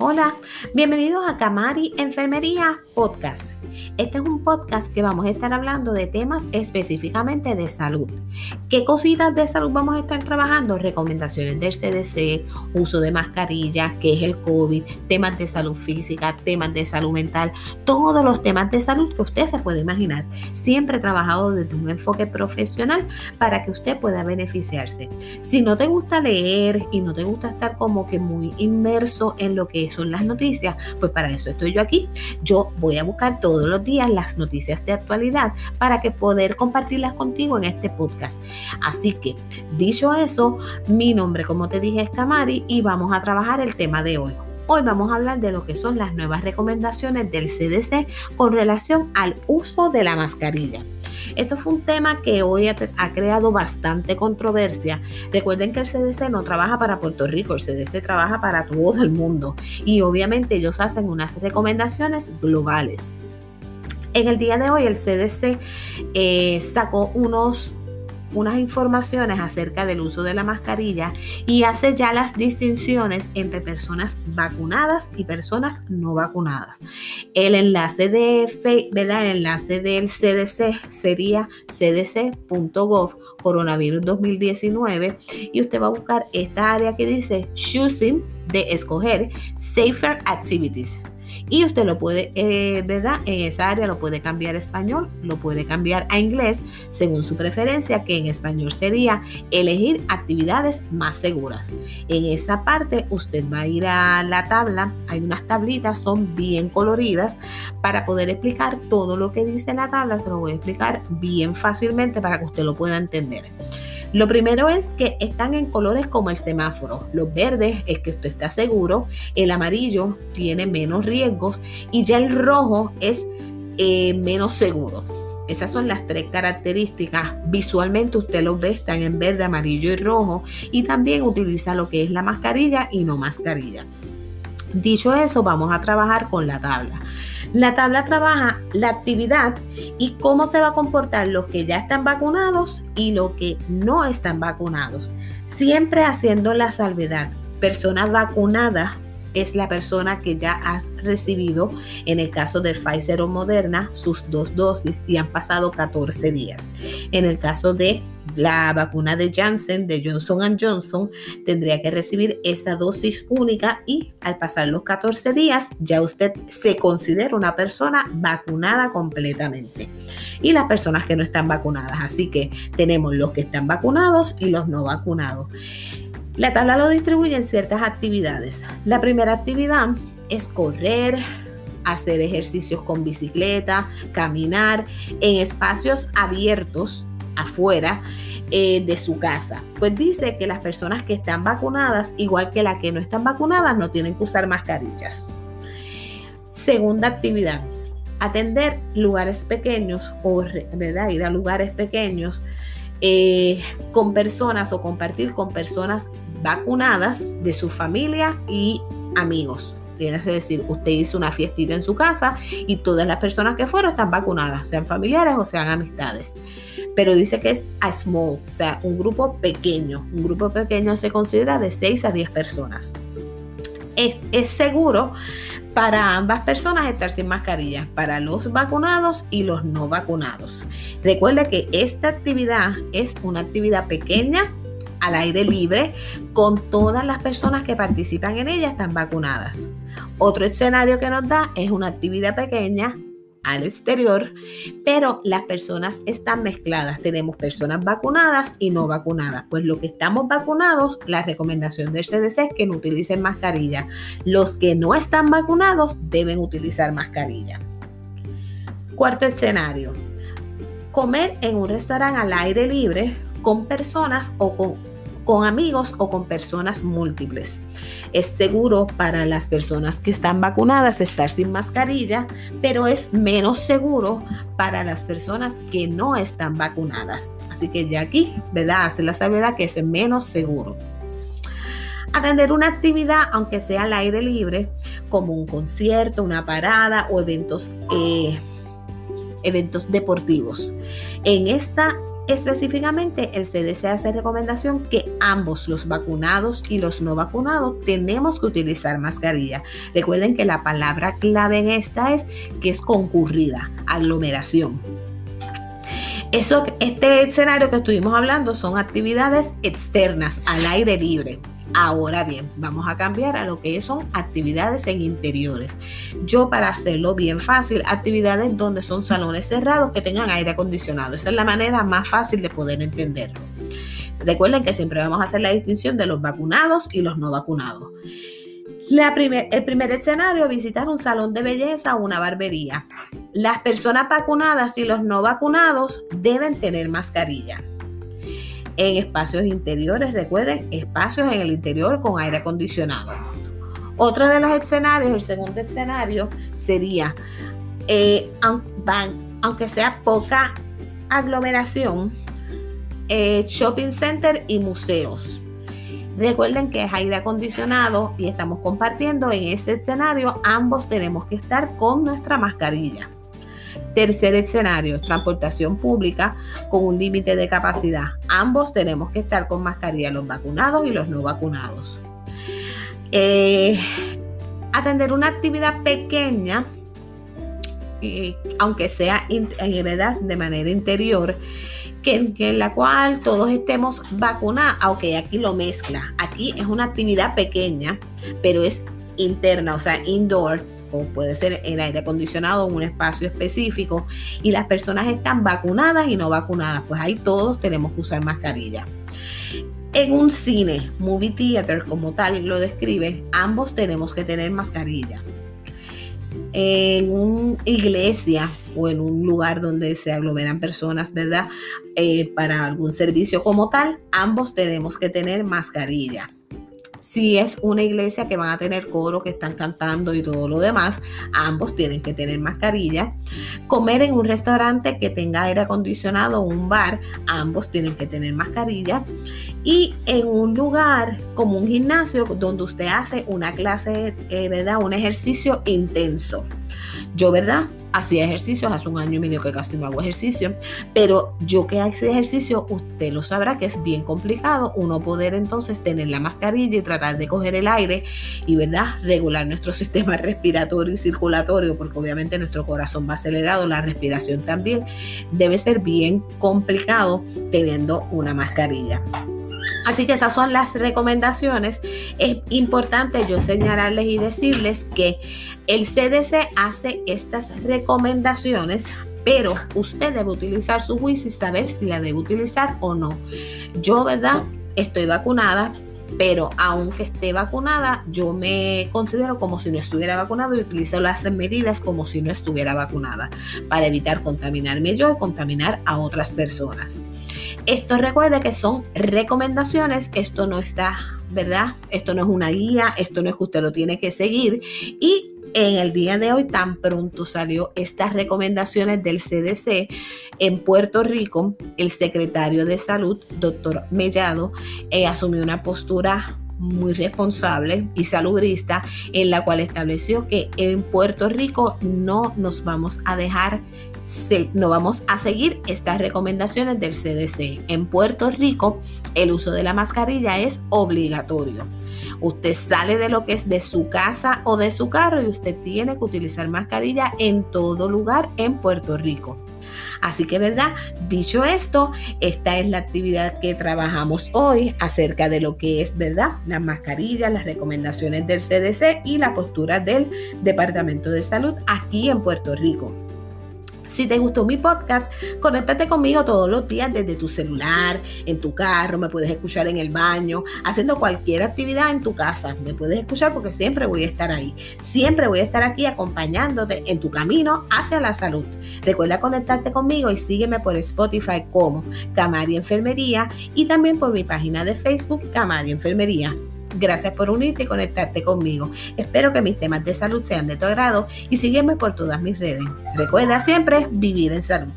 Hola, bienvenidos a Camari Enfermería Podcast. Este es un podcast que vamos a estar hablando de temas específicamente de salud. ¿Qué cositas de salud vamos a estar trabajando? Recomendaciones del CDC, uso de mascarillas, qué es el COVID, temas de salud física, temas de salud mental, todos los temas de salud que usted se puede imaginar. Siempre he trabajado desde un enfoque profesional para que usted pueda beneficiarse. Si no te gusta leer y no te gusta estar como que muy inmerso en lo que son las noticias, pues para eso estoy yo aquí. Yo voy a buscar todos los las noticias de actualidad para que poder compartirlas contigo en este podcast. Así que, dicho eso, mi nombre, como te dije, es Camari y vamos a trabajar el tema de hoy. Hoy vamos a hablar de lo que son las nuevas recomendaciones del CDC con relación al uso de la mascarilla. Esto fue un tema que hoy ha, creado bastante controversia. Recuerden que el CDC no trabaja para Puerto Rico, el CDC trabaja para todo el mundo y obviamente ellos hacen unas recomendaciones globales. En el día de hoy el CDC eh, sacó unos unas informaciones acerca del uso de la mascarilla y hace ya las distinciones entre personas vacunadas y personas no vacunadas. El enlace de ¿verdad? El enlace del CDC sería cdc.gov coronavirus 2019 y usted va a buscar esta área que dice choosing de escoger safer activities y usted lo puede, eh, ¿verdad? En esa área lo puede cambiar a español, lo puede cambiar a inglés según su preferencia, que en español sería elegir actividades más seguras. En esa parte usted va a ir a la tabla, hay unas tablitas, son bien coloridas, para poder explicar todo lo que dice la tabla, se lo voy a explicar bien fácilmente para que usted lo pueda entender. Lo primero es que están en colores como el semáforo. Los verdes es que usted está seguro, el amarillo tiene menos riesgos y ya el rojo es eh, menos seguro. Esas son las tres características. Visualmente usted los ve, están en verde, amarillo y rojo. Y también utiliza lo que es la mascarilla y no mascarilla. Dicho eso, vamos a trabajar con la tabla. La tabla trabaja la actividad y cómo se va a comportar los que ya están vacunados y los que no están vacunados. Siempre haciendo la salvedad. Personas vacunadas es la persona que ya ha recibido, en el caso de Pfizer o Moderna, sus dos dosis y han pasado 14 días. En el caso de la vacuna de Janssen, de Johnson Johnson, tendría que recibir esa dosis única y al pasar los 14 días ya usted se considera una persona vacunada completamente. Y las personas que no están vacunadas. Así que tenemos los que están vacunados y los no vacunados. La tabla lo distribuye en ciertas actividades. La primera actividad es correr, hacer ejercicios con bicicleta, caminar en espacios abiertos afuera eh, de su casa. Pues dice que las personas que están vacunadas, igual que las que no están vacunadas, no tienen que usar mascarillas. Segunda actividad, atender lugares pequeños o ir a lugares pequeños eh, con personas o compartir con personas vacunadas de su familia y amigos. Tiene que decir, usted hizo una fiestita en su casa y todas las personas que fueron están vacunadas, sean familiares o sean amistades. Pero dice que es a small, o sea, un grupo pequeño. Un grupo pequeño se considera de 6 a 10 personas. Es, es seguro para ambas personas estar sin mascarilla, para los vacunados y los no vacunados. Recuerde que esta actividad es una actividad pequeña al aire libre con todas las personas que participan en ella están vacunadas. Otro escenario que nos da es una actividad pequeña al exterior, pero las personas están mezcladas. Tenemos personas vacunadas y no vacunadas. Pues los que estamos vacunados, la recomendación del CDC es que no utilicen mascarilla. Los que no están vacunados deben utilizar mascarilla. Cuarto escenario. Comer en un restaurante al aire libre con personas o con con amigos o con personas múltiples. Es seguro para las personas que están vacunadas estar sin mascarilla, pero es menos seguro para las personas que no están vacunadas. Así que ya aquí, ¿verdad? Hace la salvedad que es menos seguro. Atender una actividad, aunque sea al aire libre, como un concierto, una parada o eventos, eh, eventos deportivos. En esta Específicamente, el CDC hace recomendación que ambos, los vacunados y los no vacunados, tenemos que utilizar mascarilla. Recuerden que la palabra clave en esta es que es concurrida, aglomeración. Eso, este escenario que estuvimos hablando son actividades externas al aire libre. Ahora bien, vamos a cambiar a lo que son actividades en interiores. Yo para hacerlo bien fácil, actividades donde son salones cerrados que tengan aire acondicionado. Esa es la manera más fácil de poder entenderlo. Recuerden que siempre vamos a hacer la distinción de los vacunados y los no vacunados. el primer escenario, visitar un salón de belleza o una barbería. Las personas vacunadas y los no vacunados deben tener mascarilla en espacios interiores, recuerden, espacios en el interior con aire acondicionado. Otro de los escenarios, el segundo escenario, sería, eh, aunque sea poca aglomeración, eh, shopping center y museos. Recuerden que es aire acondicionado y estamos compartiendo en ese escenario, ambos tenemos que estar con nuestra mascarilla. Tercer escenario, transportación pública con un límite de capacidad. Ambos tenemos que estar con mascarilla, los vacunados y los no vacunados. Eh, atender una actividad pequeña, aunque sea en verdad de manera interior, que, en la cual todos estemos vacunados, aunque aquí lo mezcla. Aquí es una actividad pequeña, pero es interna, o sea, indoor o puede ser en aire acondicionado en un espacio específico y las personas están vacunadas y no vacunadas, pues ahí todos tenemos que usar mascarilla. En un cine, movie theater como tal lo describe, ambos tenemos que tener mascarilla. En una iglesia o en un lugar donde se aglomeran personas, ¿verdad? Eh, para algún servicio como tal, ambos tenemos que tener mascarilla si es una iglesia que van a tener coro que están cantando y todo lo demás, ambos tienen que tener mascarilla. Comer en un restaurante que tenga aire acondicionado un bar, ambos tienen que tener mascarilla. Y en un lugar como un gimnasio donde usted hace una clase, eh, ¿verdad? Un ejercicio intenso. Yo, ¿verdad? Hacía ejercicios, hace un año y medio que casi no hago ejercicio, pero yo que hace ejercicio, usted lo sabrá que es bien complicado uno poder entonces tener la mascarilla y tratar de coger el aire y, ¿verdad?, regular nuestro sistema respiratorio y circulatorio, porque obviamente nuestro corazón va acelerado, la respiración también, debe ser bien complicado teniendo una mascarilla. Así que esas son las recomendaciones. Es importante yo señalarles y decirles que el CDC hace estas recomendaciones pero usted debe utilizar su juicio y saber si la debe utilizar o no. Yo, ¿verdad? Estoy vacunada, pero aunque esté vacunada, yo me considero como si no estuviera vacunado y utilizo las medidas como si no estuviera vacunada para evitar contaminarme yo y contaminar a otras personas. Esto recuerde que son recomendaciones, esto no está, ¿verdad? Esto no es una guía, esto no es que usted lo tiene que seguir y en el día de hoy, tan pronto salió estas recomendaciones del CDC en Puerto Rico, el secretario de Salud, doctor Mellado, eh, asumió una postura muy responsable y salubrista en la cual estableció que en Puerto Rico no nos vamos a dejar no vamos a seguir estas recomendaciones del CDC. En Puerto Rico, el uso de la mascarilla es obligatorio. Usted sale de lo que es de su casa o de su carro y usted tiene que utilizar mascarilla en todo lugar en Puerto Rico. Así que, ¿verdad? Dicho esto, esta es la actividad que trabajamos hoy acerca de lo que es, ¿verdad? Las mascarillas, las recomendaciones del CDC y la postura del Departamento de Salud aquí en Puerto Rico. Si te gustó mi podcast, conéctate conmigo todos los días desde tu celular, en tu carro, me puedes escuchar en el baño, haciendo cualquier actividad en tu casa. Me puedes escuchar porque siempre voy a estar ahí. Siempre voy a estar aquí acompañándote en tu camino hacia la salud. Recuerda conectarte conmigo y sígueme por Spotify como Camari Enfermería y también por mi página de Facebook Camari Enfermería. Gracias por unirte y conectarte conmigo. Espero que mis temas de salud sean de tu agrado y sígueme por todas mis redes. Recuerda siempre vivir en salud.